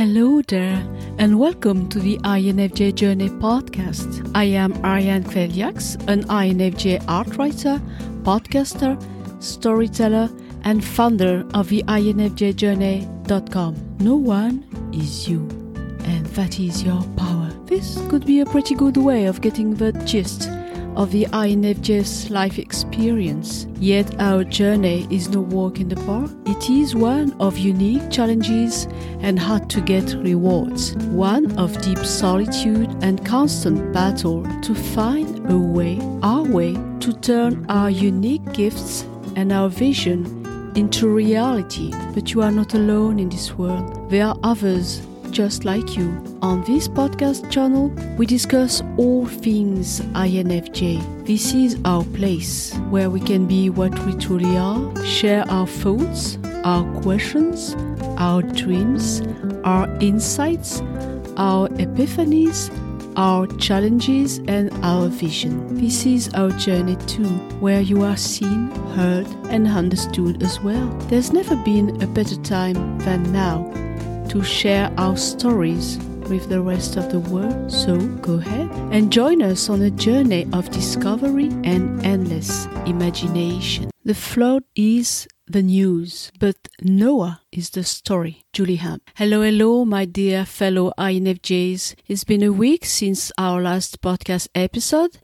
Hello there, and welcome to the INFJ Journey podcast. I am Ariane Kveljax, an INFJ art writer, podcaster, storyteller, and founder of the INFJJourney.com. No one is you, and that is your power. This could be a pretty good way of getting the gist of the INFJ's life experience. Yet our journey is no walk in the park. It is one of unique challenges and hard to get rewards. One of deep solitude and constant battle to find a way, our way, to turn our unique gifts and our vision into reality. But you are not alone in this world. There are others just like you. On this podcast channel, we discuss all things INFJ. This is our place where we can be what we truly are, share our thoughts, our questions, our dreams, our insights, our epiphanies, our challenges, and our vision. This is our journey too, where you are seen, heard, and understood as well. There's never been a better time than now to share our stories with the rest of the world. So go ahead and join us on a journey of discovery and endless imagination. The flood is the news, but Noah is the story. Julie Ham. Hello, hello, my dear fellow INFJs. It's been a week since our last podcast episode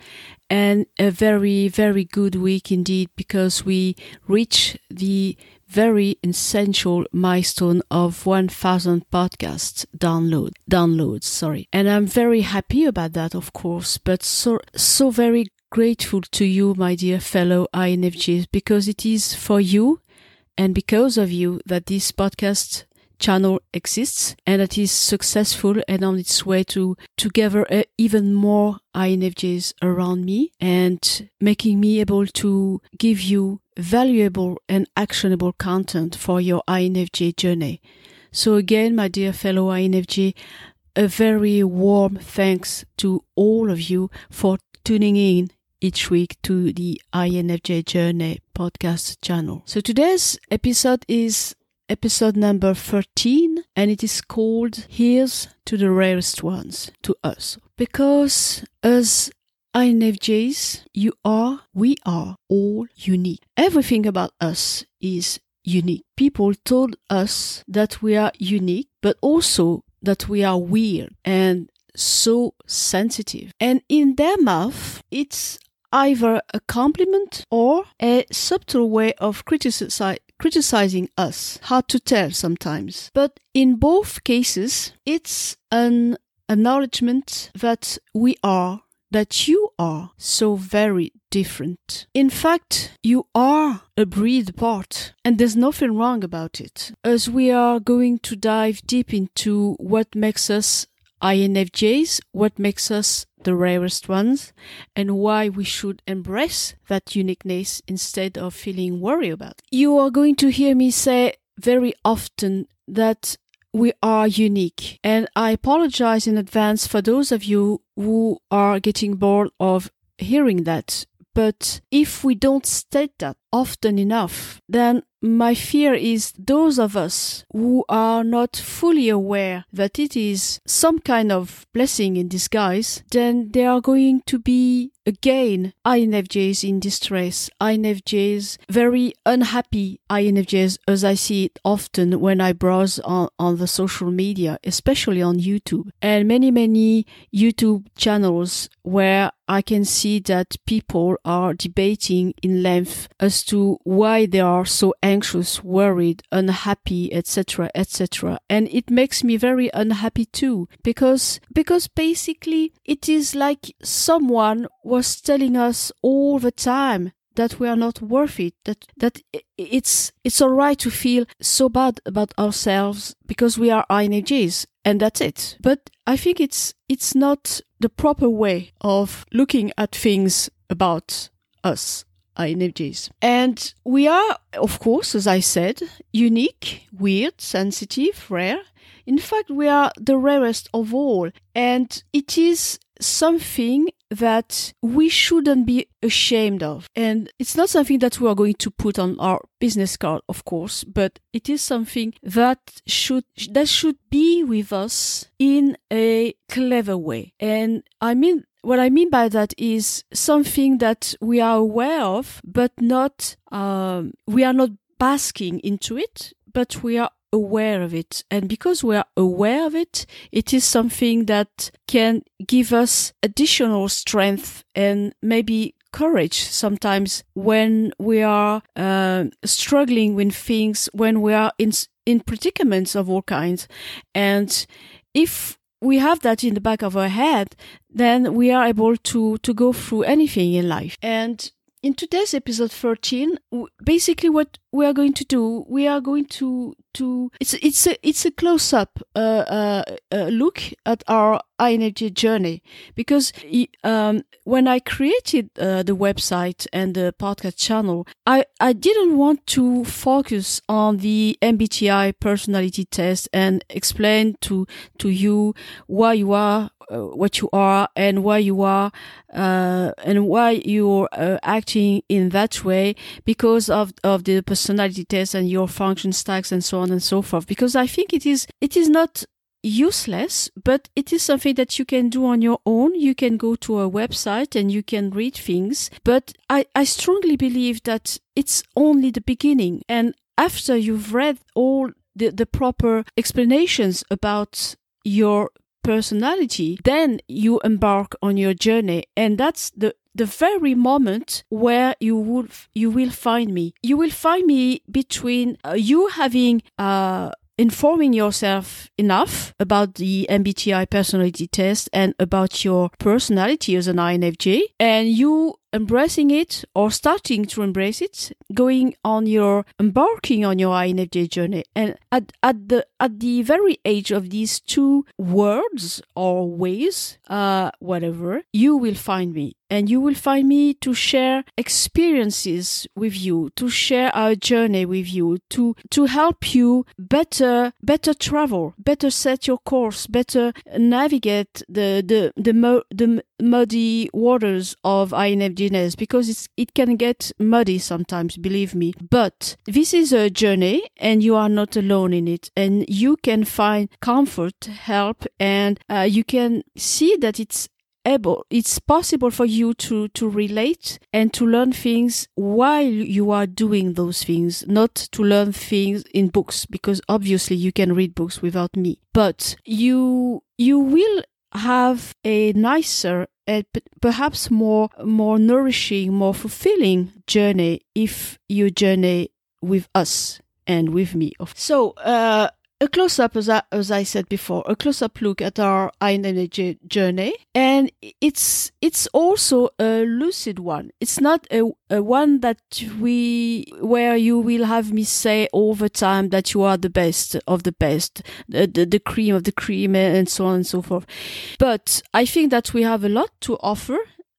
and a very, very good week indeed because we reached the very essential milestone of 1000 podcast download downloads sorry. And i'm very happy about that of course but so so very grateful to you my dear fellow infjs because it is for you and because of you that this podcast channel exists and that is successful and on its way to gather uh, even more INFJs around me and making me able to give you valuable and actionable content for your INFJ journey. So again, my dear fellow INFJ, a very warm thanks to all of you for tuning in each week to the INFJ Journey podcast channel. So today's episode is episode number 13 and it is called Here's to the Rarest Ones to Us. Because as INFJs, you are, we are all unique. Everything about us is unique. People told us that we are unique, but also that we are weird and so sensitive. And in their mouth, it's either a compliment or a subtle way of critici- criticizing us. Hard to tell sometimes. But in both cases, it's an acknowledgement that we are that you are so very different. In fact, you are a breed apart, and there's nothing wrong about it. As we are going to dive deep into what makes us INFJs, what makes us the rarest ones, and why we should embrace that uniqueness instead of feeling worried about. You are going to hear me say very often that we are unique. And I apologize in advance for those of you who are getting bored of hearing that. But if we don't state that often enough, then my fear is those of us who are not fully aware that it is some kind of blessing in disguise, then they are going to be again INFJs in distress, INFJs very unhappy INFJs as I see it often when I browse on, on the social media, especially on YouTube. And many, many YouTube channels where I can see that people are debating in length as to why they are so anxious, worried, unhappy, etc., etc. And it makes me very unhappy too, because, because basically it is like someone was telling us all the time that we are not worth it that that it's it's all right to feel so bad about ourselves because we are INFJs and that's it but i think it's it's not the proper way of looking at things about us Uh, INFJs and we are of course as i said unique weird sensitive rare In fact, we are the rarest of all, and it is something that we shouldn't be ashamed of. And it's not something that we are going to put on our business card, of course, but it is something that should, that should be with us in a clever way. And I mean, what I mean by that is something that we are aware of, but not, um, we are not basking into it, but we are aware of it. And because we are aware of it, it is something that can give us additional strength and maybe courage sometimes when we are uh, struggling with things, when we are in, in predicaments of all kinds. And if we have that in the back of our head, then we are able to, to go through anything in life. And in today's episode 13 basically what we are going to do we are going to to it's it's a it's a close up uh, uh, uh, look at our INFJ journey. Because um, when I created uh, the website and the podcast channel, I, I didn't want to focus on the MBTI personality test and explain to to you why you are what you are and why you are uh, and why you're uh, acting in that way because of of the personality test and your function stacks and so on and so forth because i think it is it is not useless, but it is something that you can do on your own. You can go to a website and you can read things. But I, I strongly believe that it's only the beginning. And after you've read all the, the proper explanations about your personality, then you embark on your journey. And that's the the very moment where you would you will find me. You will find me between uh, you having uh informing yourself enough about the MBTI personality test and about your personality as an INFJ and you embracing it or starting to embrace it, going on your embarking on your INFJ journey. And at, at the at the very age of these two words or ways, uh, whatever, you will find me. And you will find me to share experiences with you, to share our journey with you, to to help you better better travel, better set your course, better navigate the the the, mo- the muddy waters of INFJ because it's, it can get muddy sometimes, believe me. But this is a journey and you are not alone in it and you can find comfort, help, and uh, you can see that it's able it's possible for you to to relate and to learn things while you are doing those things not to learn things in books because obviously you can read books without me but you you will have a nicer and perhaps more more nourishing, more fulfilling journey if you journey with us and with me. So, uh, a close up, as I, as I said before, a close up look at our INFJ journey. And it's, it's also a lucid one. It's not a, a one that we, where you will have me say all the time that you are the best of the best, the, the, the cream of the cream and so on and so forth. But I think that we have a lot to offer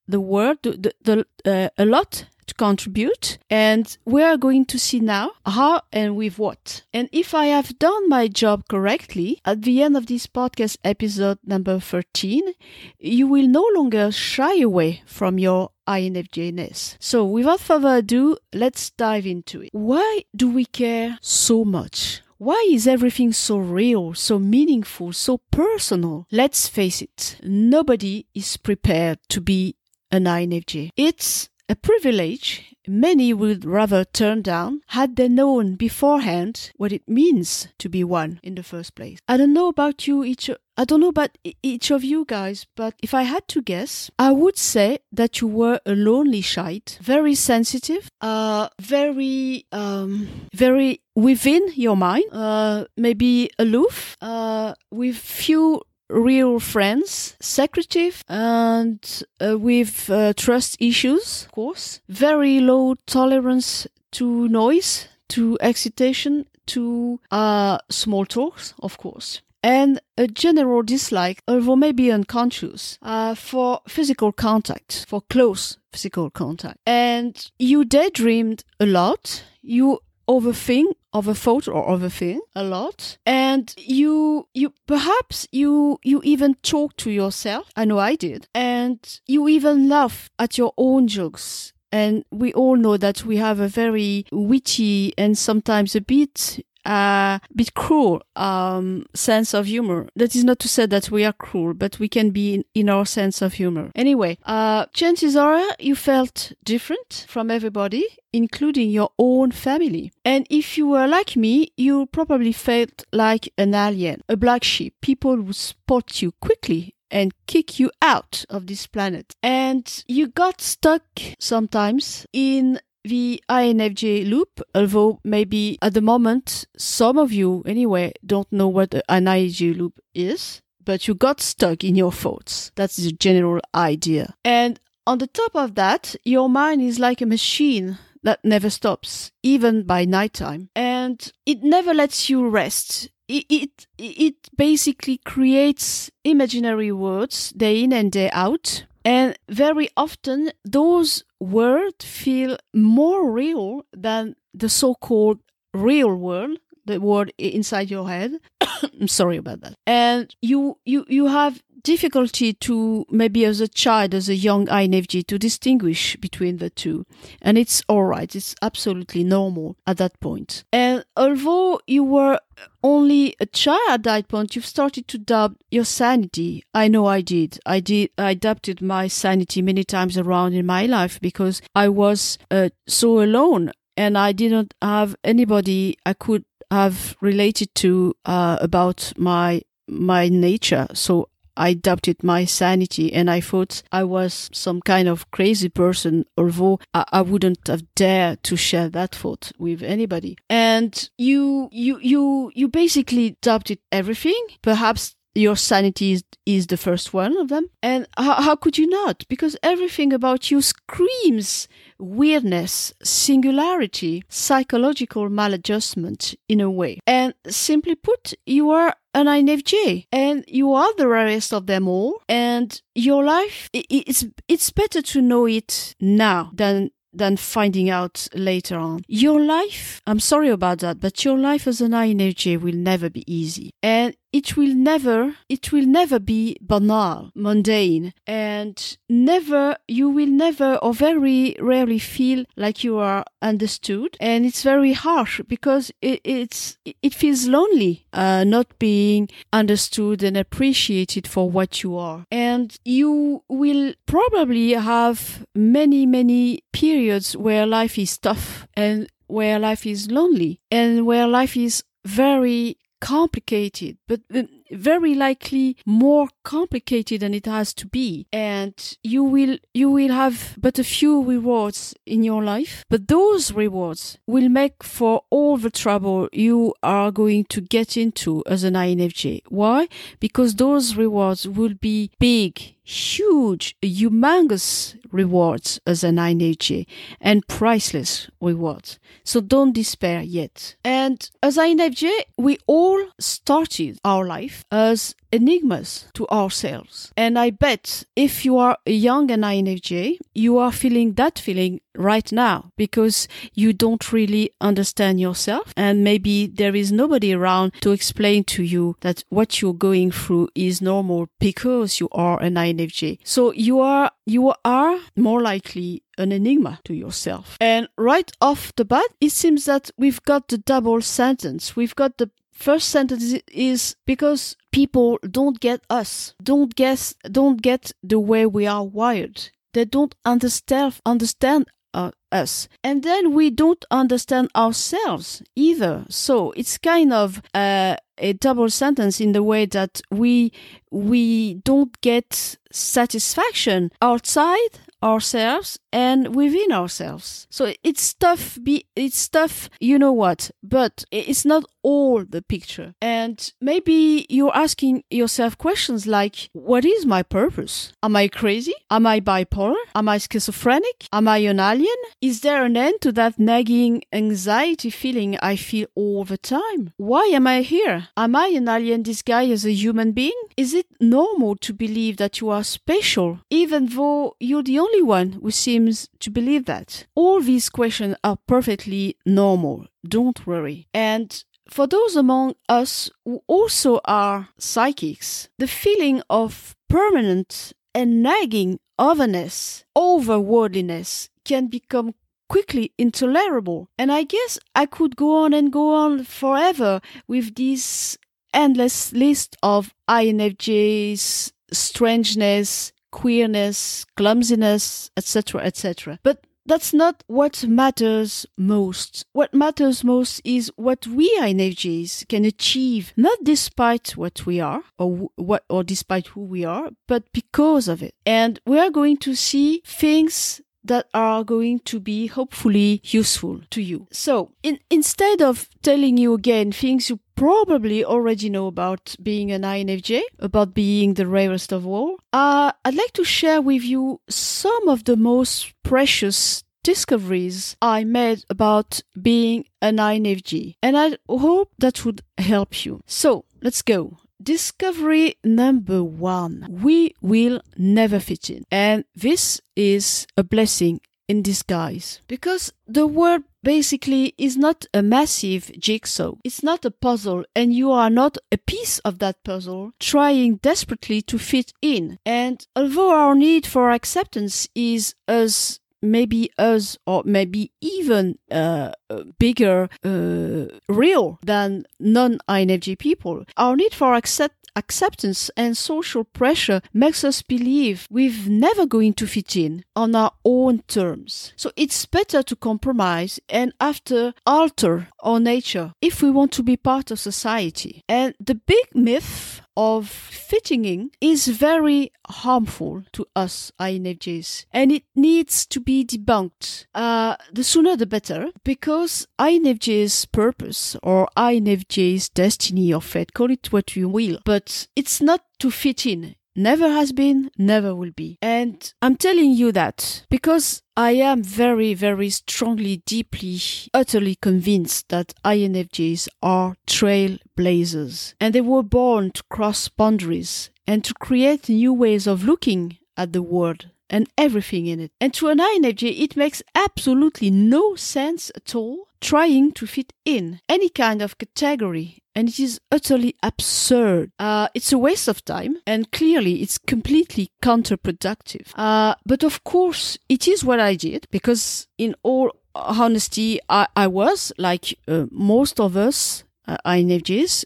the world, the, the, uh, a lot to contribute. And we are going to see now how and with what. And if I have done my job correctly, at the end of this podcast episode number 13, you will no longer shy away from your INFJness. So without further ado, let's dive into it. Why do we care so much? Why is everything so real, so meaningful, so personal? Let's face it, nobody is prepared to be an INFJ. It's a privilege many would rather turn down had they known beforehand what it means to be one in the first place. I don't know about you each I don't know about each of you guys, but if I had to guess, I would say that you were a lonely shite, very sensitive, uh, very, um, very within your mind, uh, maybe aloof, uh, with few real friends, secretive, and uh, with uh, trust issues, of course. Very low tolerance to noise, to excitation, to uh, small talks, of course. And a general dislike, although maybe unconscious, uh, for physical contact, for close physical contact. And you daydreamed a lot. You overthink of a photo or of a thing a lot. And you you perhaps you you even talk to yourself. I know i did. And you even laugh at your own jokes. And we all know that we have a very witty and sometimes a bit a bit cruel um, sense of humor. That is not to say that we are cruel, but we can be in, in our sense of humor. Anyway, uh, chances are you felt different from everybody, including your own family. And if you were like me, you probably felt like an alien, a black sheep. People would spot you quickly and kick you out of this planet. And you got stuck sometimes in the INFJ loop, although maybe at the moment, some of you anyway don't know what an INFJ loop is, but you got stuck in your thoughts. That's the general idea. And on the top of that, your mind is like a machine that never stops, even by nighttime. And it never lets you rest. It, it, it basically creates imaginary words day in and day out and very often those words feel more real than the so-called real world, the word inside your head. I'm sorry about that. And you, you, you have difficulty to maybe as a child, as a young INFJ, to distinguish between the two. And it's all right. It's absolutely normal at that point. And although you were only a child at that point, you've started to doubt your sanity. I know I did. I did. I doubted my sanity many times around in my life because I was uh, so alone and I didn't have anybody I could have related to uh, about my my nature. So I doubted my sanity and I thought I was some kind of crazy person, although I, I wouldn't have dared to share that thought with anybody. And you, you, you, you basically doubted everything. Perhaps your sanity is, is the first one of them. And how, how could you not? Because everything about you screams weirdness, singularity, psychological maladjustment in a way. And simply put, you are an INFJ and you are the rarest of them all. And your life, it's, it's better to know it now than than finding out later on. Your life, I'm sorry about that, but your life as an INFJ will never be easy. And it will never, it will never be banal, mundane, and never, you will never or very rarely feel like you are understood. And it's very harsh because it, it's, it feels lonely, uh, not being understood and appreciated for what you are. And you will probably have many, many periods where life is tough and where life is lonely and where life is very complicated, but uh, very likely more complicated than it has to be. And you will, you will have but a few rewards in your life, but those rewards will make for all the trouble you are going to get into as an INFJ. Why? Because those rewards will be big, huge, humongous rewards as an INFJ and priceless rewards. So don't despair yet. And as INFJ, we all started our life as enigmas to ourselves. And I bet if you are a young and INFJ, you are feeling that feeling right now because you don't really understand yourself and maybe there is nobody around to explain to you that what you're going through is normal because you are an INFJ. So you are you are more likely an enigma to yourself. And right off the bat, it seems that we've got the double sentence. We've got the first sentence is because people don't get us, don't guess, don't get the way we are wired. They don't understand understand uh, us, and then we don't understand ourselves either. So it's kind of uh, a double sentence in the way that we we don't get satisfaction outside ourselves and within ourselves. So it's tough, be, it's tough, you know what, but it's not all the picture. And maybe you're asking yourself questions like, what is my purpose? Am I crazy? Am I bipolar? Am I schizophrenic? Am I an alien? Is there an end to that nagging anxiety feeling I feel all the time? Why am I here? Am I an alien disguised as a human being? Is it normal to believe that you are special, even though you're the only one who seems seems to believe that. All these questions are perfectly normal. Don't worry. And for those among us who also are psychics, the feeling of permanent and nagging otherness over worldliness can become quickly intolerable. And I guess I could go on and go on forever with this endless list of INFJ's strangeness, queerness, clumsiness, etc., etc. But that's not what matters most. What matters most is what we INFJs can achieve, not despite what we are or what or despite who we are, but because of it. And we are going to see things that are going to be hopefully useful to you. So in, instead of telling you again things you probably already know about being an INFJ, about being the rarest of all, uh, I'd like to share with you some of the most precious discoveries I made about being an INFJ. And I hope that would help you. So let's go. Discovery number one. We will never fit in. And this is a blessing in disguise because the world basically is not a massive jigsaw. It's not a puzzle and you are not a piece of that puzzle trying desperately to fit in. And although our need for acceptance is as maybe us or maybe even uh, bigger uh, real than non-INFJ people. Our need for accept acceptance and social pressure makes us believe we're never going to fit in on our own terms. So it's better to compromise and after alter our nature if we want to be part of society. And the big myth of fitting in is very harmful to us INFJs and it needs to be debunked. Uh, the sooner the better because INFJ's purpose or INFJ's destiny or fate, call it what you will, but it's not to fit in. Never has been, never will be. And I'm telling you that because I am very, very strongly, deeply, utterly convinced that INFJs are trailblazers and they were born to cross boundaries and to create new ways of looking at the world and everything in it. And to an INFJ, it makes absolutely no sense at all trying to fit in any kind of category and it is utterly absurd. Uh, it's a waste of time, and clearly it's completely counterproductive. Uh, but of course, it is what I did because, in all honesty, I, I was like uh, most of us uh, INFJs.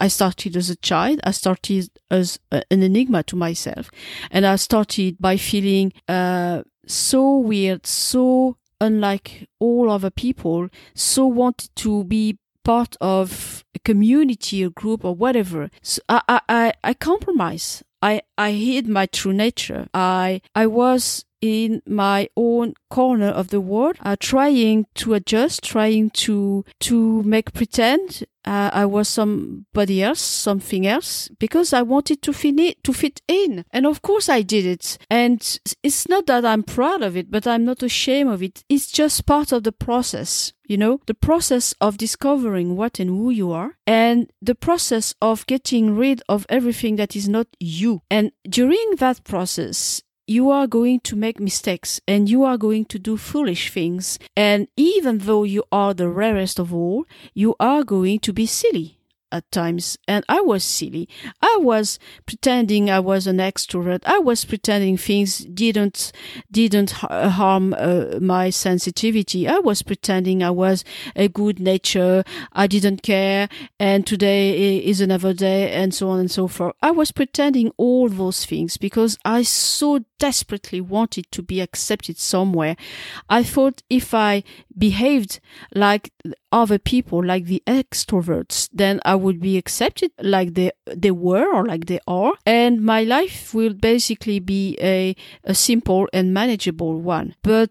I started as a child. I started as a, an enigma to myself, and I started by feeling uh, so weird, so unlike all other people, so wanted to be part of a community, a group, or whatever. So I, I, I compromise. I, I hid my true nature. I, I was in my own corner of the world, uh, trying to adjust, trying to to make pretend uh, I was somebody else, something else, because I wanted to fit it, to fit in, and of course I did it. And it's not that I'm proud of it, but I'm not ashamed of it. It's just part of the process. You know, the process of discovering what and who you are, and the process of getting rid of everything that is not you. And during that process, you are going to make mistakes and you are going to do foolish things. And even though you are the rarest of all, you are going to be silly at times and I was silly. I was pretending I was an extrovert. I was pretending things didn't didn't harm uh, my sensitivity. I was pretending I was a good nature. I didn't care and today is another day and so on and so forth. I was pretending all those things because I so desperately wanted to be accepted somewhere. I thought if I behaved like other people, like the extroverts, then I would be accepted like they they were or like they are, and my life will basically be a a simple and manageable one. But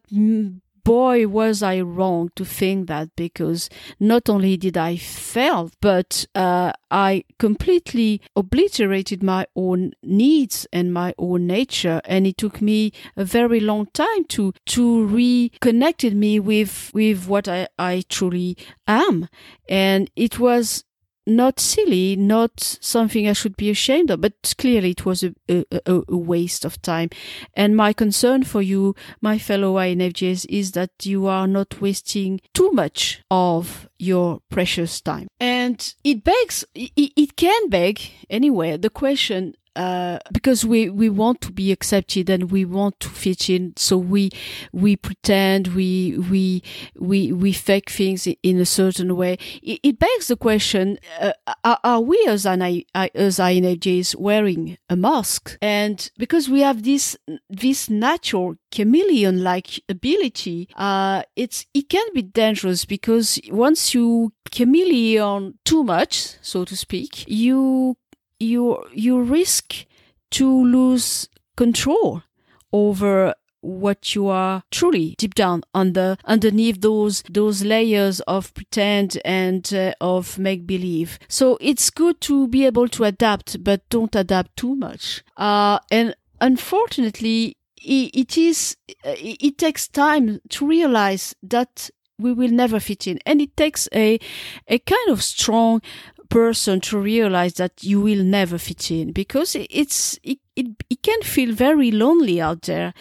boy, was I wrong to think that because not only did I fail, but uh, I completely obliterated my own needs and my own nature, and it took me a very long time to to reconnected me with with what I, I truly am, and it was not silly, not something I should be ashamed of, but clearly it was a, a, a waste of time. And my concern for you, my fellow INFJs, is that you are not wasting too much of your precious time. And it begs, it, it can beg anyway, the question, uh, because we, we want to be accepted and we want to fit in. So we, we pretend, we, we, we, we fake things in a certain way. It, it begs the question, uh, are, are, we as, an, as INFJs wearing a mask? And because we have this, this natural chameleon like ability, uh, it's, it can be dangerous because once you chameleon too much, so to speak, you you you risk to lose control over what you are truly deep down under underneath those those layers of pretend and uh, of make believe so it's good to be able to adapt but don't adapt too much. Uh, and unfortunately it, it is it takes time to realize that we will never fit in. And it takes a a kind of strong person to realize that you will never fit in because it's it, it, it can feel very lonely out there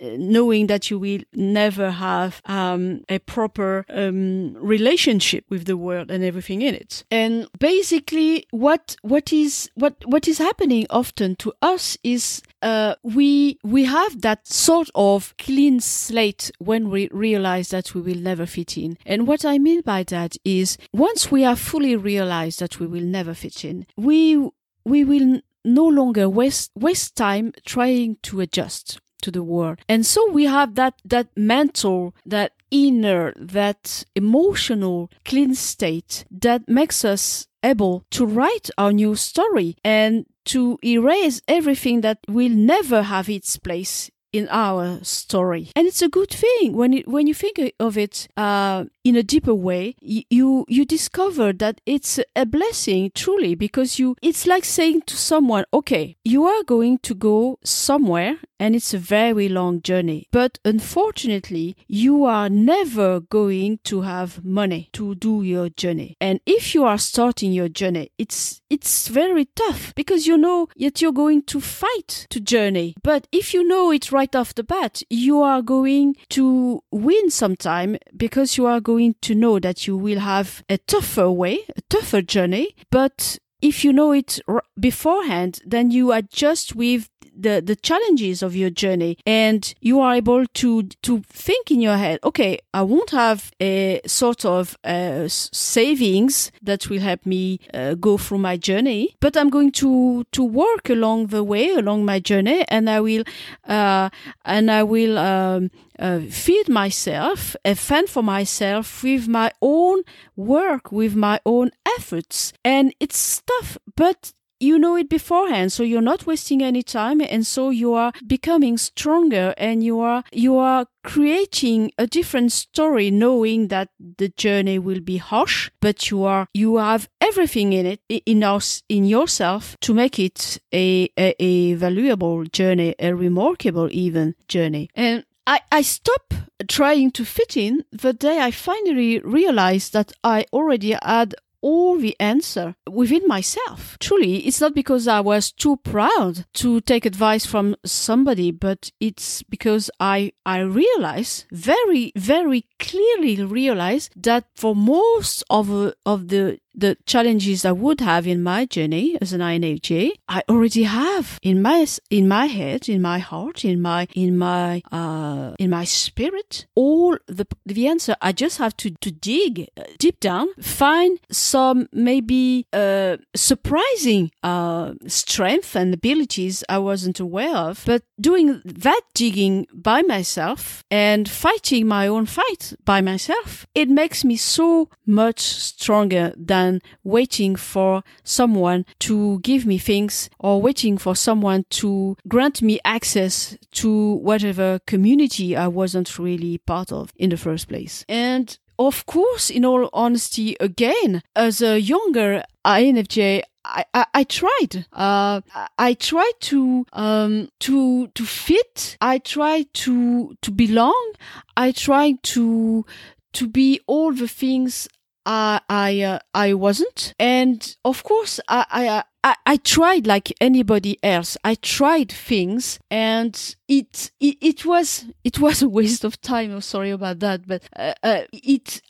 knowing that you will never have um, a proper um, relationship with the world and everything in it. And basically what what is what what is happening often to us is uh, we we have that sort of clean slate when we realize that we will never fit in. And what i mean by that is once we are fully realized that we will never fit in we we will no longer waste waste time trying to adjust to the world. And so we have that that mental, that inner, that emotional clean state that makes us able to write our new story and to erase everything that will never have its place in our story. And it's a good thing when when you think of it uh, in a deeper way. You you discover that it's a blessing truly because you it's like saying to someone, okay, you are going to go somewhere and it's a very long journey. But unfortunately, you are never going to have money to do your journey. And if you are starting your journey, it's it's very tough because you know that you're going to fight to journey. But if you know it right off the bat, you are going to win sometime because you are going to know that you will have a tougher way, a tougher journey. But if you know it beforehand, then you adjust with the the challenges of your journey and you are able to to think in your head okay i won't have a sort of uh, savings that will help me uh, go through my journey but i'm going to to work along the way along my journey and i will uh, and i will um, uh, feed myself and fend for myself with my own work, with my own efforts. And it's tough, but you know it beforehand so you're not wasting any time and so you are becoming stronger and you are you are creating a different story knowing that the journey will be harsh but you are you have everything in it in us in yourself to make it a, a, a valuable journey a remarkable even journey and I, I stopped trying to fit in the day I finally realized that I already had all the answer within myself. Truly, it's not because I was too proud to take advice from somebody, but it's because I, I realize very, very clearly realize that for most of, of the the challenges I would have in my journey as an INFJ, I already have in my in my head, in my heart, in my in my uh, in my spirit, all the the answer. I just have to to dig uh, deep down, find some maybe uh, surprising uh, strength and abilities I wasn't aware of. But doing that digging by myself and fighting my own fight by myself, it makes me so much stronger than than waiting for someone to give me things or waiting for someone to grant me access to whatever community I wasn't really part of in the first place. And of course, in all honesty, again, as a younger INFJ, I, I, I, tried. Uh, I tried to um, to to fit. I tried to to belong. I tried to to be all the things I I uh, I wasn't, and of course I I. Uh, I, I tried like anybody else. I tried things and it, it, it was, it was a waste of time. I'm sorry about that. But, uh, uh, it,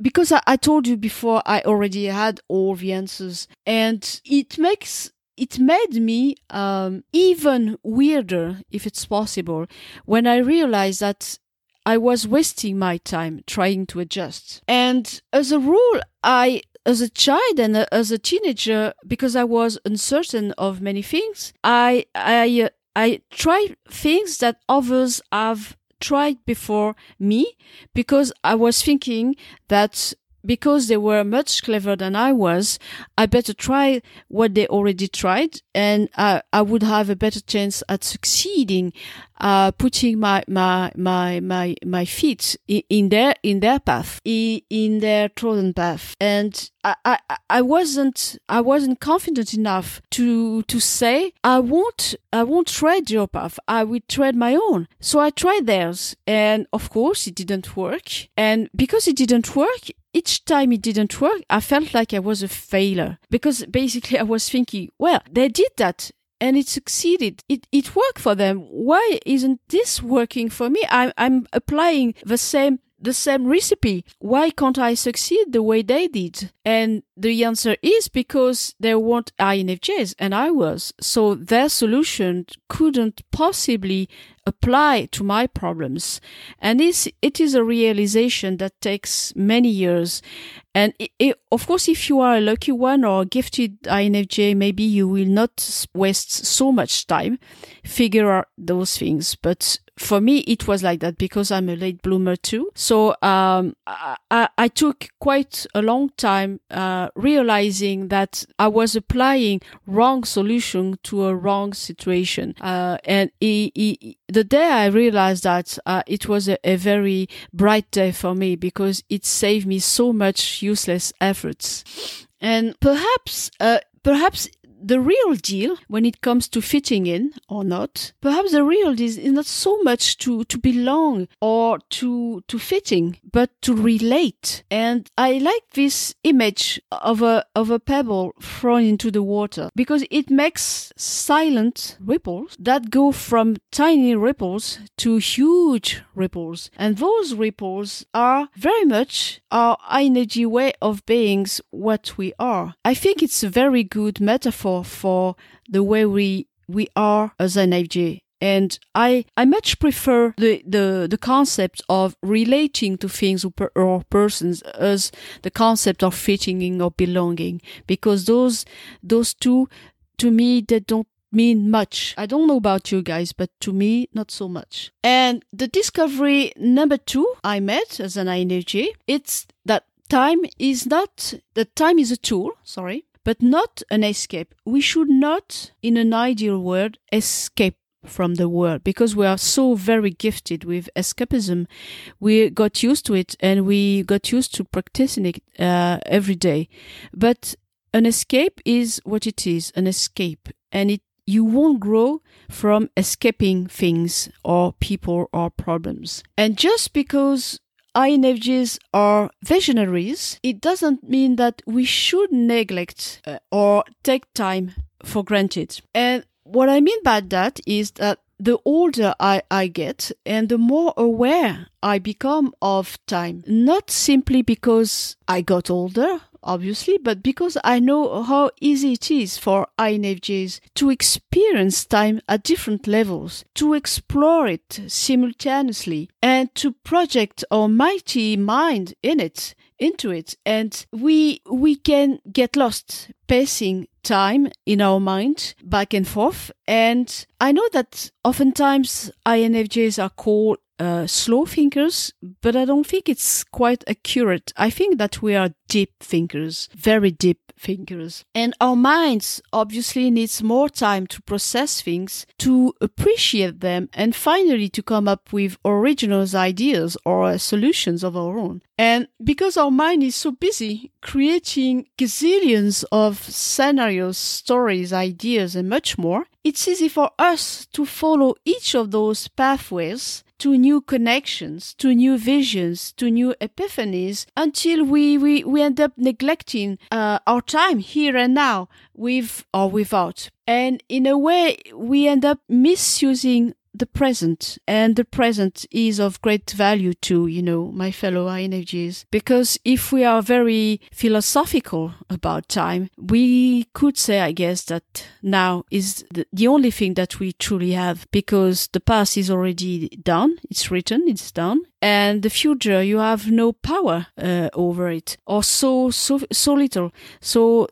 because I, I told you before, I already had all the answers and it makes it made me um, even weirder, if it's possible, when I realized that I was wasting my time trying to adjust. And as a rule, I as a child and as a teenager, because I was uncertain of many things, I I I tried things that others have tried before me because I was thinking that because they were much cleverer than I was, I better try what they already tried and I, I would have a better chance at succeeding uh, putting my my my my my feet in, their in their path, in, their trodden path, and I, I I wasn't I wasn't confident enough to to say I won't I won't tread your path. I will tread my own. So I tried theirs, and of course it didn't work. And because it didn't work, each time it didn't work, I felt like I was a failure because basically I was thinking, well, they did that and it succeeded. It, it worked for them. Why isn't this working for me? I'm, I'm applying the same the same recipe. Why can't I succeed the way they did? And the answer is because they weren't INFJs and I was. So their solution couldn't possibly apply to my problems. And this, it is a realization that takes many years. And it, it, of course, if you are a lucky one or a gifted INFJ, maybe you will not waste so much time figure out those things. But for me, it was like that because I'm a late bloomer too. So um, I, I, took quite a long time uh, realizing that I was applying wrong solution to a wrong situation. Uh, and it, it, the day I realized that, uh, it was a, a, very bright day for me because it saved me so much useless efforts. And perhaps, uh, perhaps the real deal when it comes to fitting in or not, perhaps the real deal is not so much to, to belong or to, to fitting, but to relate. And I like this image of a, of a pebble thrown into the water because it makes silent ripples that go from tiny ripples to huge ripples. And those ripples are very much our energy way of beings what we are. I think it's a very good metaphor for for the way we we are as an INFJ. And I, I much prefer the, the, the concept of relating to things or, persons as the concept of fitting in or belonging, because those, those two, to me, they don't mean much. I don't know about you guys, but to me, not so much. And the discovery number two I met as an INFJ, it's that time is not, the time is a tool, sorry, but not an escape. We should not, in an ideal world, escape from the world because we are so very gifted with escapism. We got used to it and we got used to practicing it uh, every day. But an escape is what it is, an escape. And it you won't grow from escaping things or people or problems. And just because INFJs are visionaries, it doesn't mean that we should neglect uh, or take time for granted. And what I mean by that is that the older I, I get and the more aware I become of time, not simply because I got older obviously, but because I know how easy it is for INFJs to experience time at different levels, to explore it simultaneously, and to project our mighty mind in it, into it. And we, we can get lost pacing time in our mind back and forth. And I know that oftentimes INFJs are called uh, slow thinkers, but I don't think it's quite accurate. I think that we are deep thinkers, very deep thinkers. And our minds obviously needs more time to process things, to appreciate them, and finally to come up with original ideas or solutions of our own. And because our mind is so busy creating gazillions of scenarios, stories, ideas, and much more, it's easy for us to follow each of those pathways to new connections, to new visions, to new epiphanies until we, we, we end up neglecting uh, our time here and now with or without. And in a way, we end up misusing the present and the present is of great value to you know my fellow INFJs because if we are very philosophical about time we could say I guess that now is the, the only thing that we truly have because the past is already done it's written it's done and the future you have no power uh, over it or so so so little. So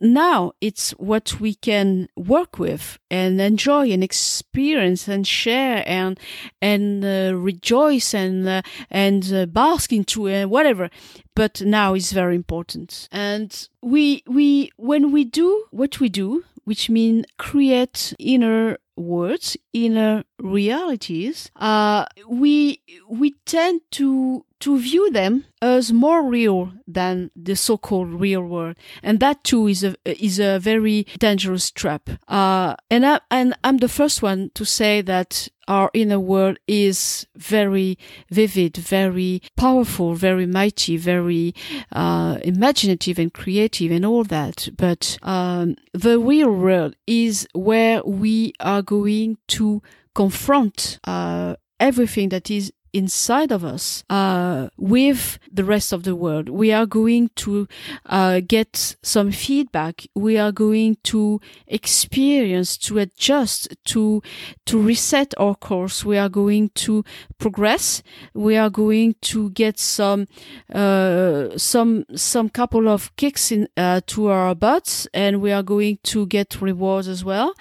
now it's what we can work with and enjoy and experience and share and and uh, rejoice and uh, and uh, bask into uh, whatever. But now is very important. And we we when we do what we do which mean create inner words, inner realities, uh, we we tend to to view them as more real than the so-called real world, and that too is a is a very dangerous trap. Uh, and I and I'm the first one to say that our inner world is very vivid, very powerful, very mighty, very uh, imaginative and creative, and all that. But um, the real world is where we are going to confront uh, everything that is inside of us uh, with the rest of the world. We are going to uh, get some feedback. We are going to experience, to adjust, to to reset our course. We are going to progress. We are going to get some uh, some some couple of kicks in uh, to our butts, and we are going to get rewards as well.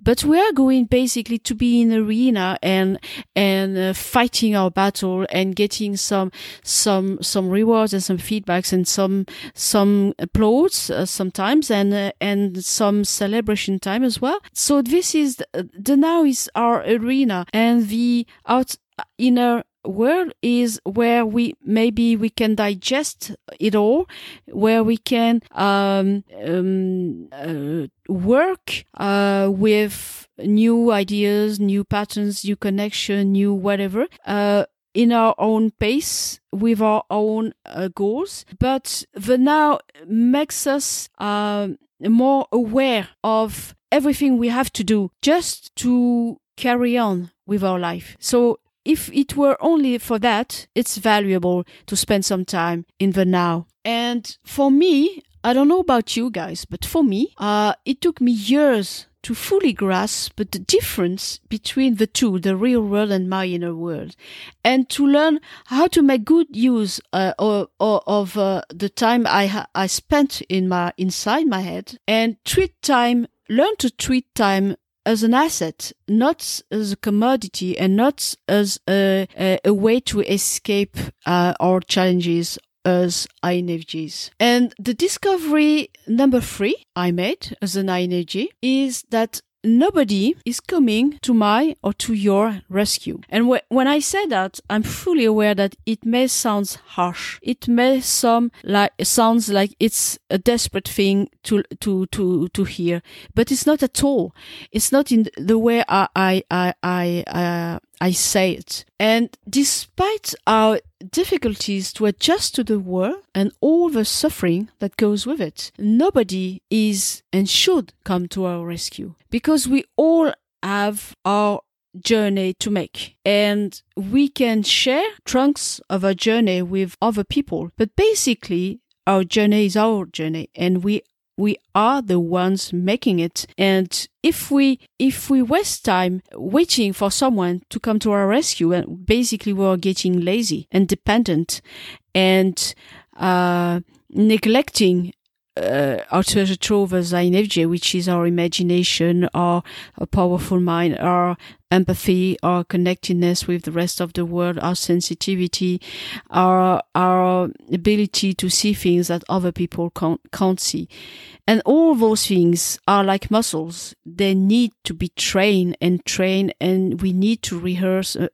But we are going basically to be in arena and and uh, fighting our battle and getting some some some rewards and some feedbacks and some some applause uh, sometimes and uh, and some celebration time as well. So this is the, the now is our arena and the out inner world is where we maybe we can digest it all where we can um, um, uh, work uh, with new ideas new patterns new connection new whatever uh, in our own pace with our own uh, goals but the now makes us um, more aware of everything we have to do just to carry on with our life so if it were only for that, it's valuable to spend some time in the now. And for me, I don't know about you guys, but for me, uh, it took me years to fully grasp the difference between the two, the real world and my inner world, and to learn how to make good use uh, of, of uh, the time I I spent in my inside my head and treat time, learn to treat time as an asset, not as a commodity and not as a, a, a way to escape uh, our challenges as INFJs. And the discovery number three I made as an INFJ is that nobody is coming to my or to your rescue. And wh- when I say that, I'm fully aware that it may sound harsh. It may sound like sounds like it's a desperate thing to to to to hear, but it's not at all. It's not in the way I I I I, uh, I say it. And despite our difficulties to adjust to the war and all the suffering that goes with it, nobody is and should come to our rescue because we all have our journey to make and we can share chunks of our journey with other people but basically our journey is our journey and we we are the ones making it. And if we if we waste time waiting for someone to come to our rescue and basically we're getting lazy and dependent and uh, neglecting uh, our treasure trove as INFJ, which is our imagination, our, our powerful mind, our empathy, our connectedness with the rest of the world, our sensitivity, our our ability to see things that other people can't, can't see. And all those things are like muscles. They need to be trained and trained, and we need to rehearse uh,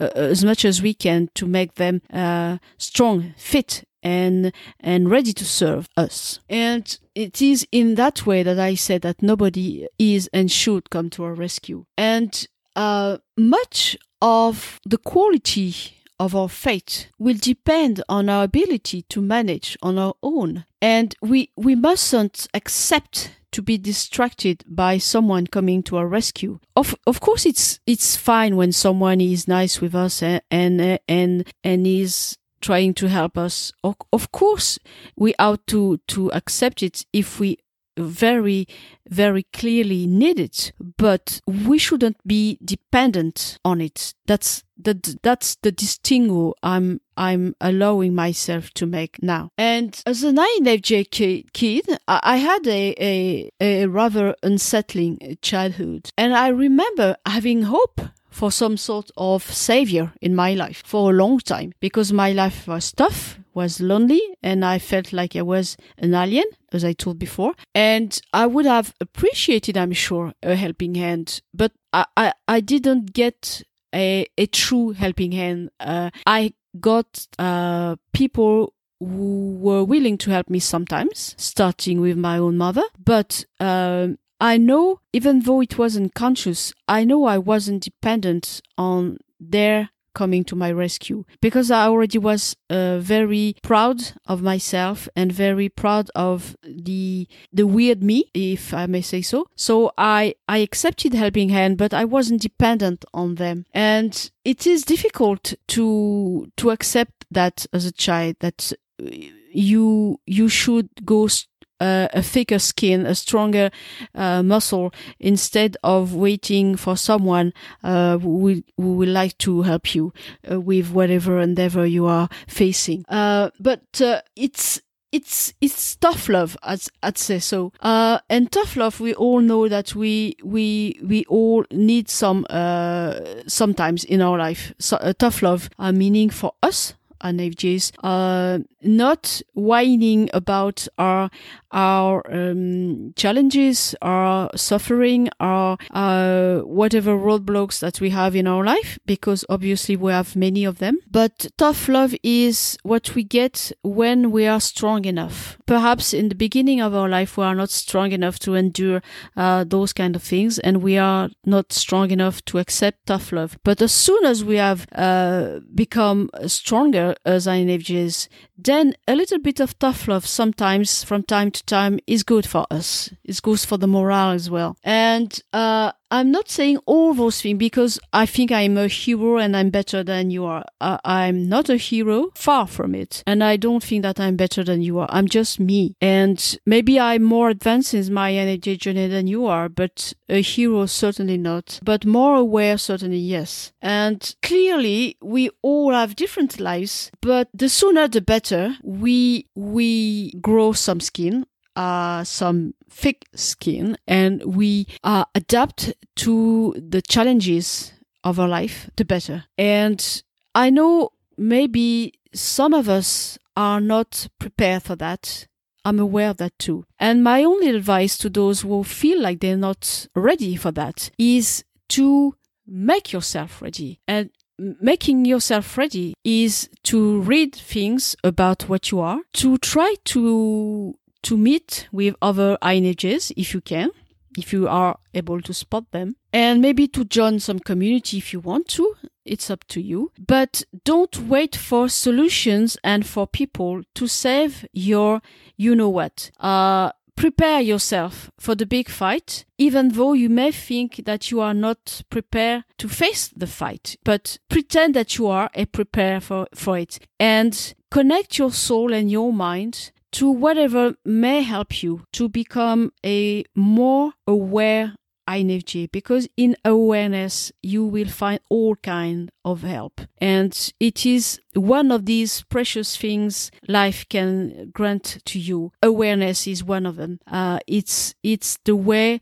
uh, as much as we can to make them uh, strong, fit, and and ready to serve us. And it is in that way that I said that nobody is and should come to our rescue. And uh, much of the quality of our fate will depend on our ability to manage on our own. And we, we mustn't accept to be distracted by someone coming to our rescue. Of of course, it's it's fine when someone is nice with us and and and, and is trying to help us. Of, course, we ought to to accept it if we very, very clearly need it, but we shouldn't be dependent on it. That's that that's the distinguo I'm I'm allowing myself to make now. And as an INFJ kid, I had a, a, a rather unsettling childhood. And I remember having hope for some sort of savior in my life for a long time because my life was tough, was lonely, and I felt like I was an alien, as I told before. And I would have appreciated, I'm sure, a helping hand, but I, I, I didn't get a, a true helping hand. Uh, I got uh, people who were willing to help me sometimes, starting with my own mother, but um, I know, even though it wasn't conscious, I know I wasn't dependent on their coming to my rescue because I already was uh, very proud of myself and very proud of the the weird me, if I may say so. So I I accepted helping hand, but I wasn't dependent on them, and it is difficult to to accept that as a child that you you should go uh, a thicker skin, a stronger uh, muscle, instead of waiting for someone uh, who, will, who will like to help you uh, with whatever endeavor you are facing. Uh, but uh, it's it's it's tough love, as I'd say so. Uh, and tough love, we all know that we we we all need some uh, sometimes in our life. So, uh, tough love, uh, meaning for us INFJs, uh, not whining about our our um, challenges, our suffering, our uh, whatever roadblocks that we have in our life, because obviously we have many of them. But tough love is what we get when we are strong enough. Perhaps in the beginning of our life, we are not strong enough to endure uh, those kind of things, and we are not strong enough to accept tough love. But as soon as we have uh, become stronger INFJs, then a little bit of tough love sometimes from time to time is good for us. It's good for the morale as well. And uh, I'm not saying all those things because I think I'm a hero and I'm better than you are. Uh, I'm not a hero, far from it. And I don't think that I'm better than you are. I'm just me. And maybe I'm more advanced in my INFJ journey than you are, but a hero certainly not. But more aware, certainly yes. And clearly, we all have different lives, but the sooner the better we, we grow some skin uh, some thick skin and we uh, adapt to the challenges of our life, the better. And I know maybe some of us are not prepared for that. I'm aware of that too. And my only advice to those who feel like they're not ready for that is to make yourself ready. And making yourself ready is to read things about what you are, to try to to meet with other INFJs if you can, if you are able to spot them, and maybe to join some community if you want to. It's up to you. But don't wait for solutions and for people to save your you know what. Uh, prepare yourself for the big fight, even though you may think that you are not prepared to face the fight, but pretend that you are and prepare for, for it. And connect your soul and your mind to whatever may help you to become a more aware INFJ because in awareness you will find all kind of help. And it is one of these precious things life can grant to you. Awareness is one of them. Uh, it's it's the way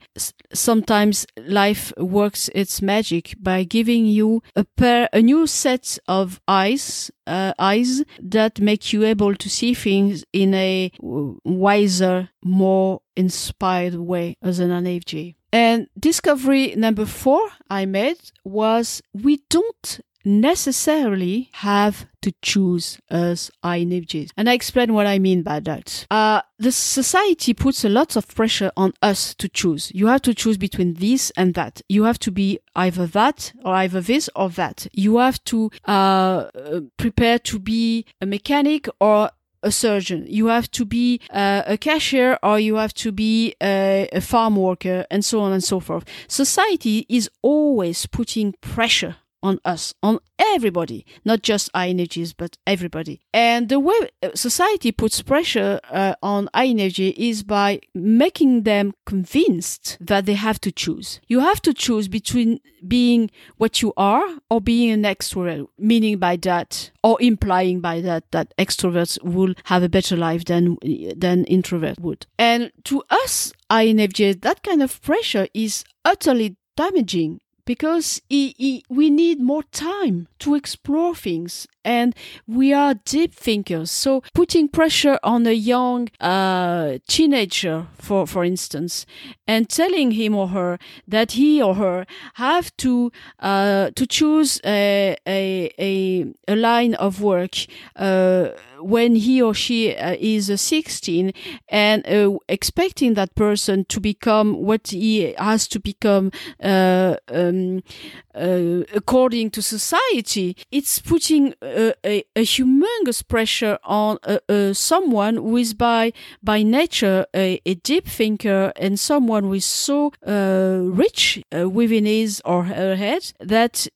sometimes life works its magic by giving you a pair, a new set of eyes, uh, eyes that make you able to see things in a wiser, more inspired way as an INFJ. And discovery number four I made was we don't necessarily have to choose as INFJs. And I explain what I mean by that. Uh, the society puts a lot of pressure on us to choose. You have to choose between this and that. You have to be either that or either this or that. You have to uh, prepare to be a mechanic or a surgeon. You have to be uh, a cashier or you have to be a, a farm worker and so on and so forth. Society is always putting pressure on us, on everybody, not just INFJs, but everybody. And the way uh, society puts pressure uh, on INFJ is by making them convinced that they have to choose. You have to choose between being what you are or being an extrovert, meaning by that, or implying by that, that extroverts will have a better life than, than introvert would. And to us, INFJ, that kind of pressure is utterly damaging because he, he, we need more time to explore things and we are deep thinkers. So putting pressure on a young uh, teenager for for instance and telling him or her that he or her have to uh, to choose a, a, a, a line of work uh, when he or she uh, is uh, 16 and uh, expecting that person to become what he has to become uh, um, uh, according to society, it's putting a, a, a humongous pressure on uh, someone who is by by nature a, a, deep thinker and someone who is so rich within his or her head that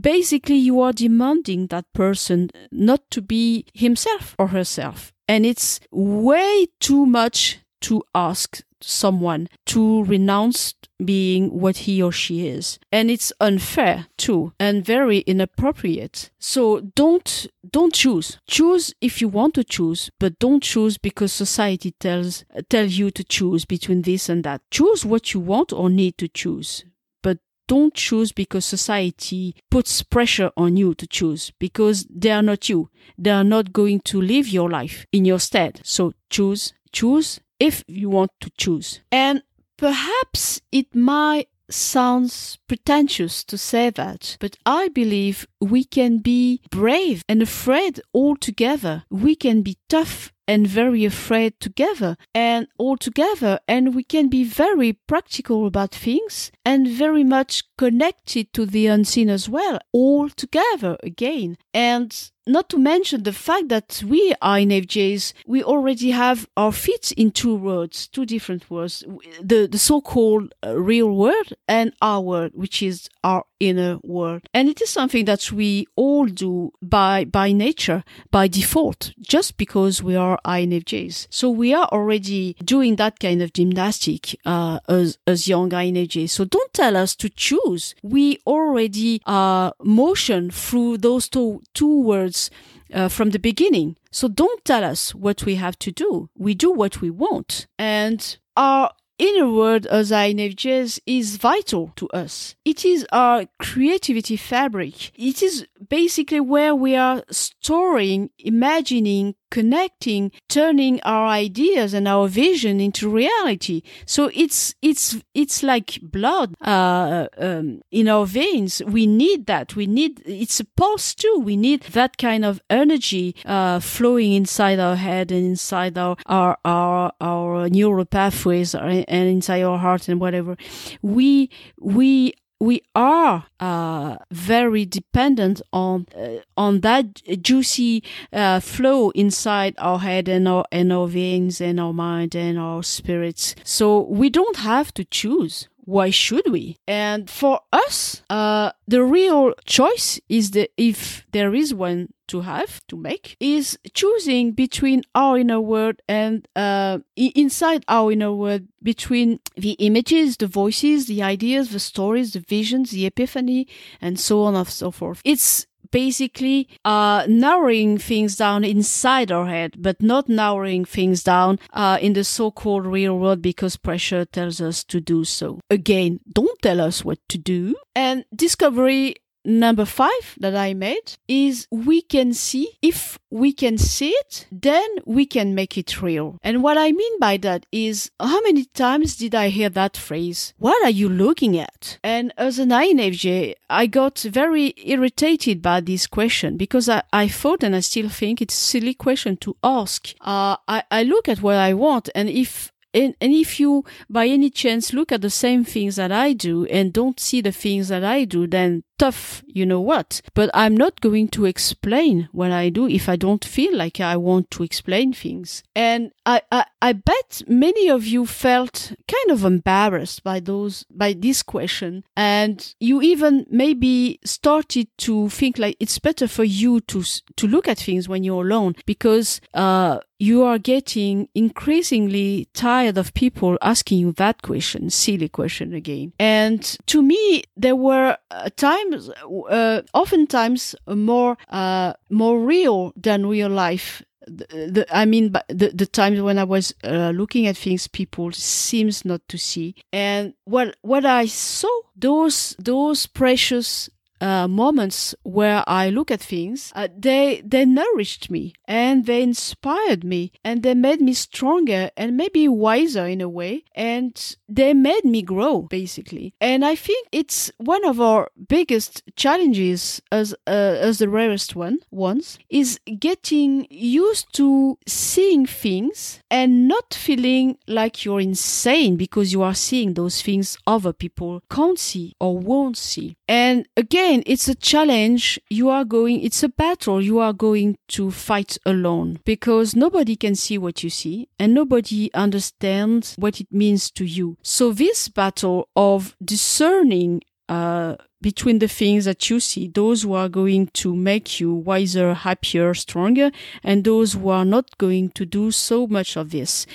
basically you are demanding that person not to be himself or herself. And it's way too much to ask someone to renounce being what he or she is and it's unfair too and very inappropriate so don't don't choose choose if you want to choose but don't choose because society tells tell you to choose between this and that choose what you want or need to choose But don't choose because society puts pressure on you to choose because they are not you. They are not going to live your life in your stead. So choose, choose if you want to choose. And perhaps it might sounds pretentious to say that, but I believe we can be brave and afraid all together. We can be tough and very afraid together and all together and we can be very practical about things and very much connected to the unseen as well all together again. And not to mention the fact that we INFJs, we already have our feet in two worlds, two different worlds, the, the so-called uh, real world and our world, which is our inner world. And it is something that we all do by, by nature, by default, just because we are INFJs. So we are already doing that kind of gymnastic, uh, as, as young INFJs. So don't tell us to choose. We already, uh, motion through those two, two words uh, from the beginning. So don't tell us what we have to do. We do what we want. And our inner world as INFJs is vital to us. It is our creativity fabric. It is basically where we are storing, imagining, connecting, turning our ideas and our vision into reality. So it's it's it's like blood uh, um, in our veins. We need that. We need it's a pulse too. We need that kind of energy uh, flowing inside our head and inside our our our, our neural pathways and inside our heart and whatever. We we we are uh, very dependent on uh, on that juicy uh, flow inside our head and our and our veins and our mind and our spirits. So we don't have to choose. Why should we? And for us, uh, the real choice is the if there is one to have to make is choosing between our inner world and uh, inside our inner world between the images the voices the ideas the stories the visions the epiphany and so on and so forth it's basically uh, narrowing things down inside our head, but not narrowing things down uh, in the so-called real world because pressure tells us to do so. Again, don't tell us what to do. And discovery number five that I made is we can see if we can see it, then we can make it real. And what I mean by that is how many times did I hear that phrase? What are you looking at? And as an INFJ, I got very irritated by this question because I, I thought and I still think it's a silly question to ask. Uh, I, I look at what I want and if and, and if you by any chance look at the same things that I do and don't see the things that I do, then tough, you know what? But I'm not going to explain what I do if I don't feel like I want to explain things. And I, I, I bet many of you felt kind of embarrassed by those, by this question. And you even maybe started to think like it's better for you to, to look at things when you're alone because, uh, you are getting increasingly tired of people asking you that question, silly question again. And to me, there were uh, times, uh, oftentimes more, uh, more real than real life. The, the, I mean, the the times when I was uh, looking at things, people seems not to see, and what what I saw those those precious uh, moments where I look at things, uh, they they nourished me and they inspired me and they made me stronger and maybe wiser in a way and they made me grow basically. And I think it's one of our biggest challenges as uh, as the rarest one ones is getting used to seeing things and not feeling like you're insane because you are seeing those things other people can't see or won't see. And again it's a challenge. You are going, it's a battle you are going to fight alone because nobody can see what you see and nobody understands what it means to you. So this battle of discerning uh, between the things that you see, those who are going to make you wiser, happier, stronger, and those who are not going to do so much of this.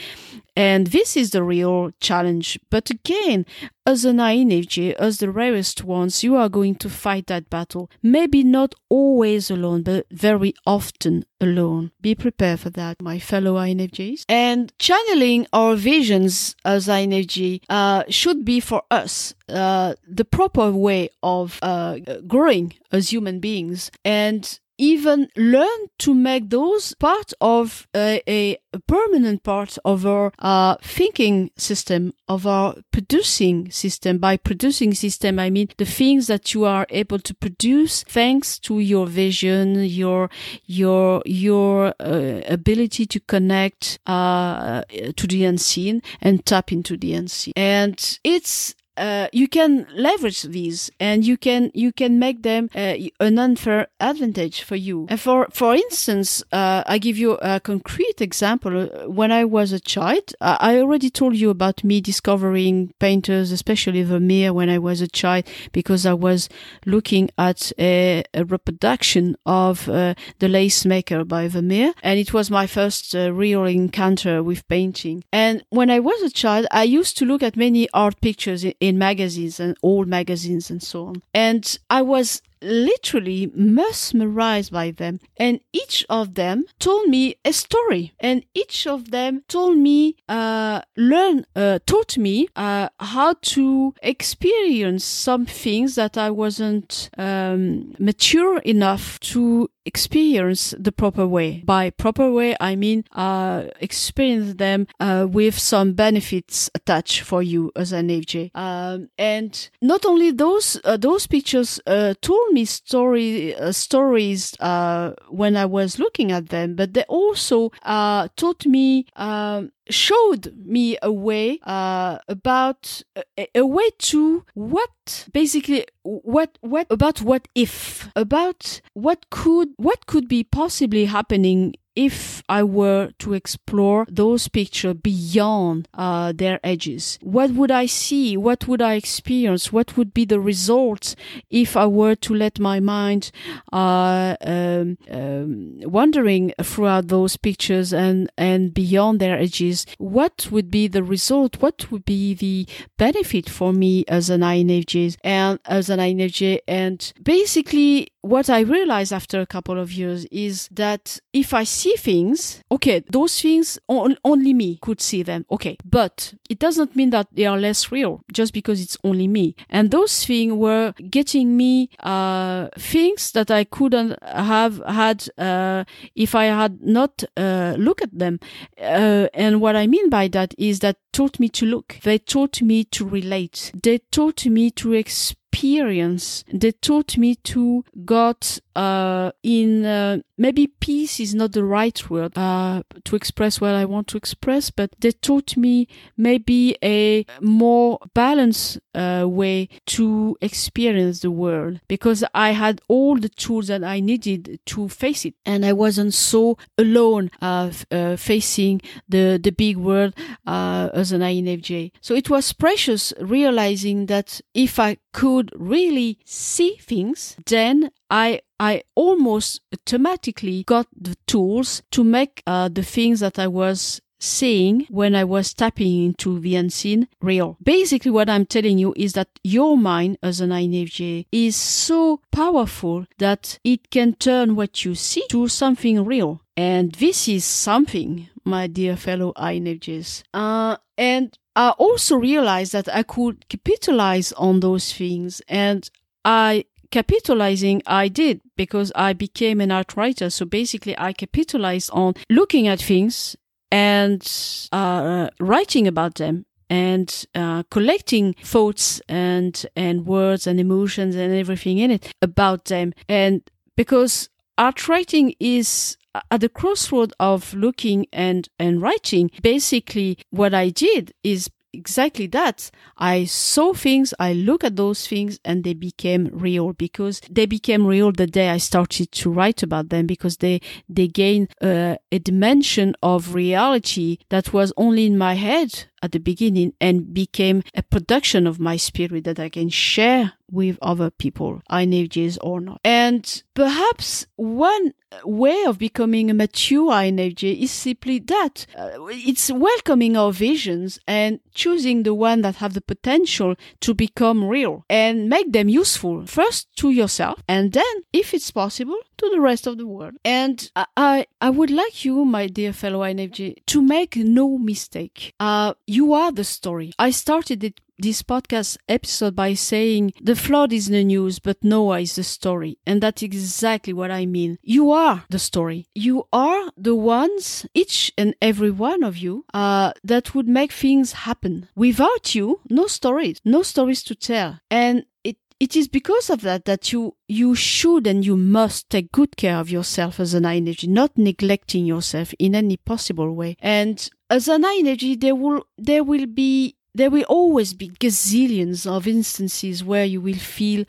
And this is the real challenge. But again, as an INFJ, as the rarest ones, you are going to fight that battle. Maybe not always alone, but very often alone. Be prepared for that, my fellow INFJs. And channeling our visions as INFJ uh, should be for us uh, the proper way of uh, growing as human beings. And even learn to make those part of a, a permanent part of our uh, thinking system, of our producing system. By producing system, I mean the things that you are able to produce thanks to your vision, your your your uh, ability to connect uh, to the unseen and tap into the unseen. And it's uh, you can leverage these and you can you can make them uh, an unfair advantage for you. And for for instance, uh, I give you a concrete example. Uh, when I was a child, I already told you about me discovering painters, especially Vermeer, when I was a child, because I was looking at a, a reproduction of uh, the Lace Maker by Vermeer, and it was my first real encounter with painting. And when I was a child, I used to look at many art pictures in, in magazines and old magazines and so on. And I was literally mesmerized by them. And each of them told me a story. And each of them told me, uh, learn, uh, taught me, uh, how to experience some things that I wasn't, um, mature enough to experience the proper way. By proper way, I mean, uh, experience them, uh, with some benefits attached for you as an INFJ. Um, and not only those, uh, those pictures, uh, told me story uh, stories uh, when I was looking at them, but they also uh, taught me um, showed me a way uh, about a, a, way to what basically what what about what if about what could what could be possibly happening if I were to explore those pictures beyond uh, their edges? What would I see? What would I experience? What would be the results if I were to let my mind uh, um, um, wandering throughout those pictures and, and beyond their edges? What would be the result? What would be the benefit for me as an INFJ and as an INFJ? And basically, what I realized after a couple of years is that if I see things, okay, those things on, only me could see them, okay, but it doesn't mean that they are less real just because it's only me. And those things were getting me uh, things that I couldn't have had uh, if I had not uh, looked at them. Uh, and what I mean by that is that taught me to look. They taught me to relate. They taught me to experience experience they taught me to got uh, in uh, maybe peace is not the right word uh, to express what I want to express, but they taught me maybe a more balanced uh, way to experience the world because I had all the tools that I needed to face it, and I wasn't so alone uh, uh, facing the the big world as an INFJ. So it was precious realizing that if I could really see things, then I I almost automatically got the tools to make uh, the things that I was seeing when I was tapping into the unseen real. Basically, what I'm telling you is that your mind as an INFJ is so powerful that it can turn what you see to something real. And this is something, my dear fellow INFJs. Uh, and I also realized that I could capitalize on those things and I capitalizing I did because I became an art writer. So basically I capitalized on looking at things and uh, writing about them and uh, collecting thoughts and and words and emotions and everything in it about them and because art writing is at the crossroad of looking and and writing basically what i did is exactly that. I saw things, I look at those things, and they became real because they became real the day I started to write about them because they they gain uh, a dimension of reality that was only in my head at the beginning and became a production of my spirit that I can share with other people, INFJs or not. And perhaps one way of becoming a mature INFJ is simply that uh, it's welcoming our visions and choosing the one that have the potential to become real and make them useful first to yourself and then, if it's possible, to the rest of the world. And I, I would like you, my dear fellow INFJ, to make no mistake. Uh, you are the story. I started it this podcast episode by saying the flood is the news, but Noah is the story. And that's exactly what I mean. You are the story. You are the ones, each and every one of you, uh, that would make things happen. Without you, no stories, no stories to tell. And it it is because of that that you you should and you must take good care of yourself as an INFJ, not neglecting yourself in any possible way. And as an INFJ, there will there will be there will always be gazillions of instances where you will feel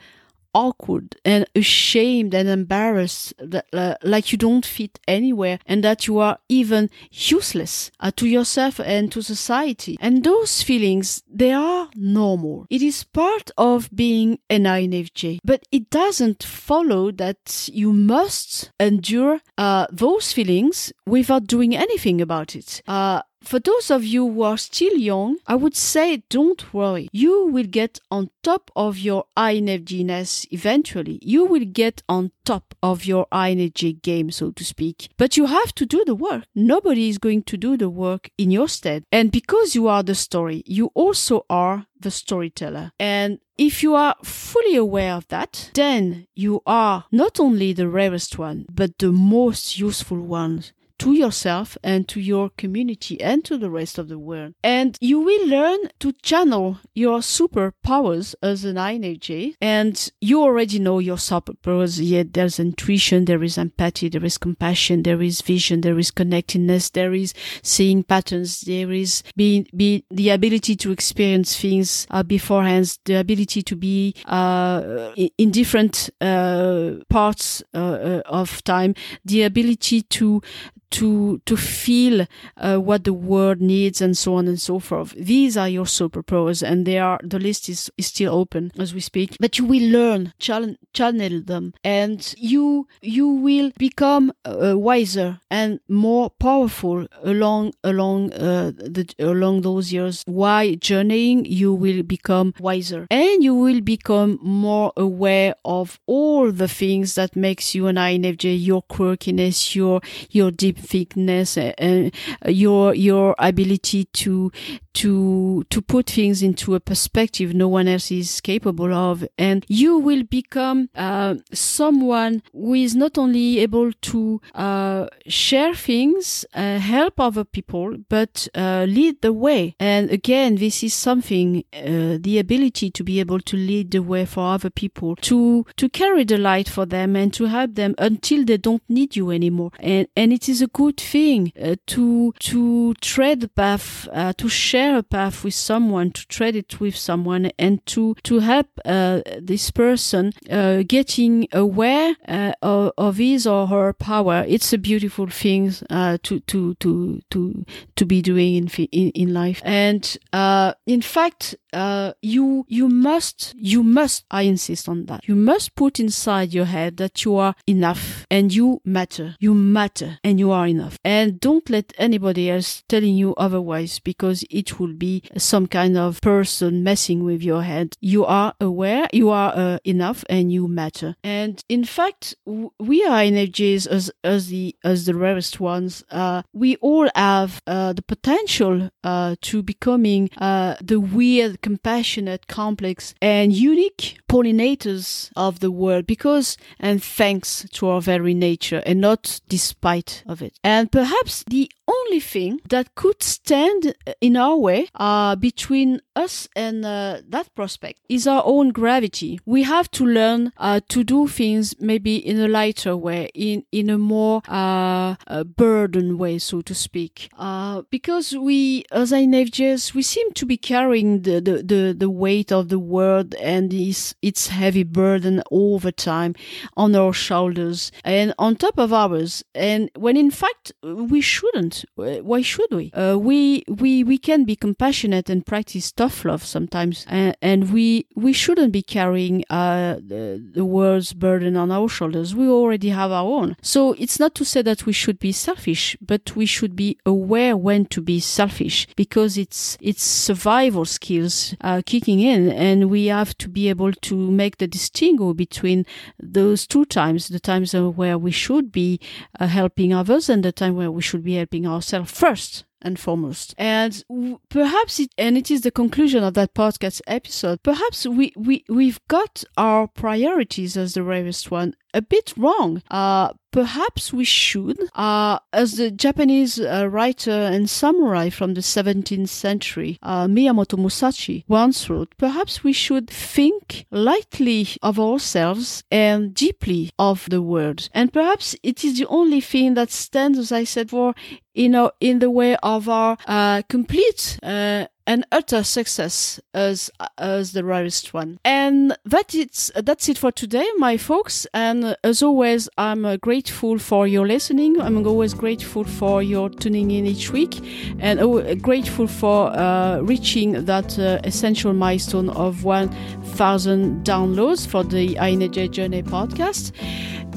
awkward and ashamed and embarrassed that uh, like you don't fit anywhere and that you are even useless uh, to yourself and to society. And those feelings they are normal. It is part of being an infj but it doesn't follow that you must endure uh, those feelings without doing anything about it. Uh, for those of you who are still young, I would say don't worry. You will get on top of your INFJness eventually. You will get on top of your INFJ game, so to speak. But you have to do the work. Nobody is going to do the work in your stead. And because you are the story, you also are the storyteller. And if you are fully aware of that, then you are not only the rarest one, but the most useful one to yourself and to your community and to the rest of the world. And you will learn to channel your superpowers as an INFJ. And you already know your superpowers. Yet there's intuition, there is empathy, there is compassion, there is vision, there is connectedness, there is seeing patterns, there is being, be the ability to experience things uh, beforehand, the ability to be uh, in different uh, parts uh, uh, of time, the ability to to to feel uh, what the world needs and so on and so forth. These are your superpowers, and they are the list is, is still open as we speak. But you will learn, channel, channel them, and you you will become uh, wiser and more powerful along along uh, the along those years. Why journeying? You will become wiser, and you will become more aware of all the things that makes you an INFJ, your quirkiness, your your deep thickness, and your your ability to to to put things into a perspective no one else is capable of. And you will become uh, someone who is not only able to uh, share things uh, help other people but uh, lead the way. And again this is something uh, the ability to be able to lead the way for other people to to carry the light for them and to help them until they don't need you anymore. And and it is a good thing uh, to to tread the path to share a path with someone, to tread it with someone, and to to help uh, this person uh, getting aware uh, of, of, his or her power. It's a beautiful thing uh, to to to to to be doing in in, in life. And uh, in fact, uh, you you must you must I insist on that. You must put inside your head that you are enough and you matter. You matter and you are enough. And don't let anybody else telling you otherwise because it will be some kind of person messing with your head. You are aware, you are uh, enough, and you matter. And in fact, w- we are INFJs as as the as the rarest ones. Uh, we all have uh, the potential uh, to becoming uh, the weird, compassionate, complex, and unique pollinators of the world because and thanks to our very nature and not despite of it. And perhaps the only thing that could stand in our way uh, between us and uh, that prospect is our own gravity. We have to learn uh, to do things maybe in a lighter way, in in a more uh, burden way, so to speak. Uh, because we, as INFJs, we seem to be carrying the, the, the, the weight of the world and its its heavy burden all the time on our shoulders and on top of ours. And when in fact we shouldn't. Why should we? Uh, we we we can be compassionate and practice tough love sometimes, and, and we we shouldn't be carrying uh, the, the world's burden on our shoulders. We already have our own. So it's not to say that we should be selfish, but we should be aware when to be selfish because it's it's survival skills uh, kicking in, and we have to be able to make the distinguish between those two times: the times where we should be uh, helping others and the time where we should be helping ourselves first and foremost. And perhaps it, and it is the conclusion of that podcast episode, perhaps we, we, we've got our priorities as the rarest one a bit wrong. Uh, perhaps we should, uh, as the Japanese uh, writer and samurai from the 17th century, uh, Miyamoto Musashi, once wrote, perhaps we should think lightly of ourselves and deeply of the world. And perhaps it is the only thing that stands, as I said, for you know, in the way of our uh, complete uh, and utter success as as the rarest one. And that it's that's it for today, my folks. And as always, I'm uh, grateful for your listening. I'm always grateful for your tuning in each week, and grateful for uh, reaching that uh, essential milestone of 1,000 downloads for the INFJ Journey podcast.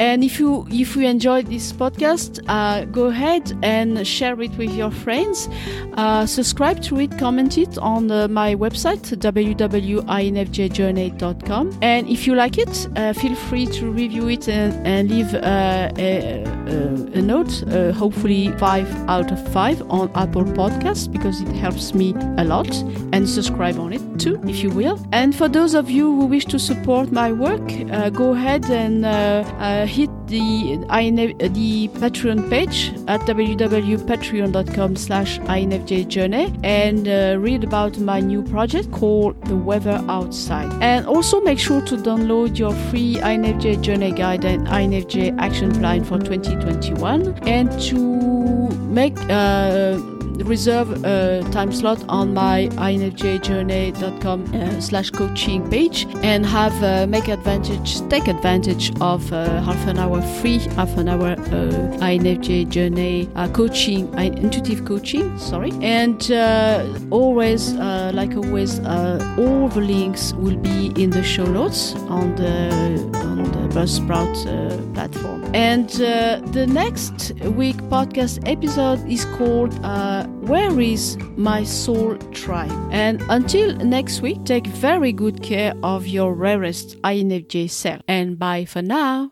And if you if you enjoyed this podcast, uh, go ahead and share it with your friends. Uh, subscribe to it, comment it on uh, my website www.infjjourney.com. And if you like it, uh, feel free to review it and, and leave uh, a, a, a, note. Uh, hopefully five out of five on Apple Podcasts because it helps me a lot. And subscribe on it too, if you will. And for those of you who wish to support my work, go ahead and hit the the Patreon page at www.patreon.com slash infjjourney and uh, read about my new project called The Weather Outside. And also make sure to download your free INFJ Journey Guide and INFJ Action Plan for 2021 and to make uh, reserve a time slot on my infjjourney.com uh, slash coaching page and have uh, make advantage, take advantage of uh, half an hour free, half an hour uh, INFJ journey uh, coaching, intuitive coaching, sorry. And uh, always, uh, like always, uh, all the links will be in the show notes on the on the Buzzsprout uh, platform. And uh, the next week podcast episode is called uh, "Where Is My Soul Tribe?" And until next week, take very good care of your rarest INFJ cell. And bye for now.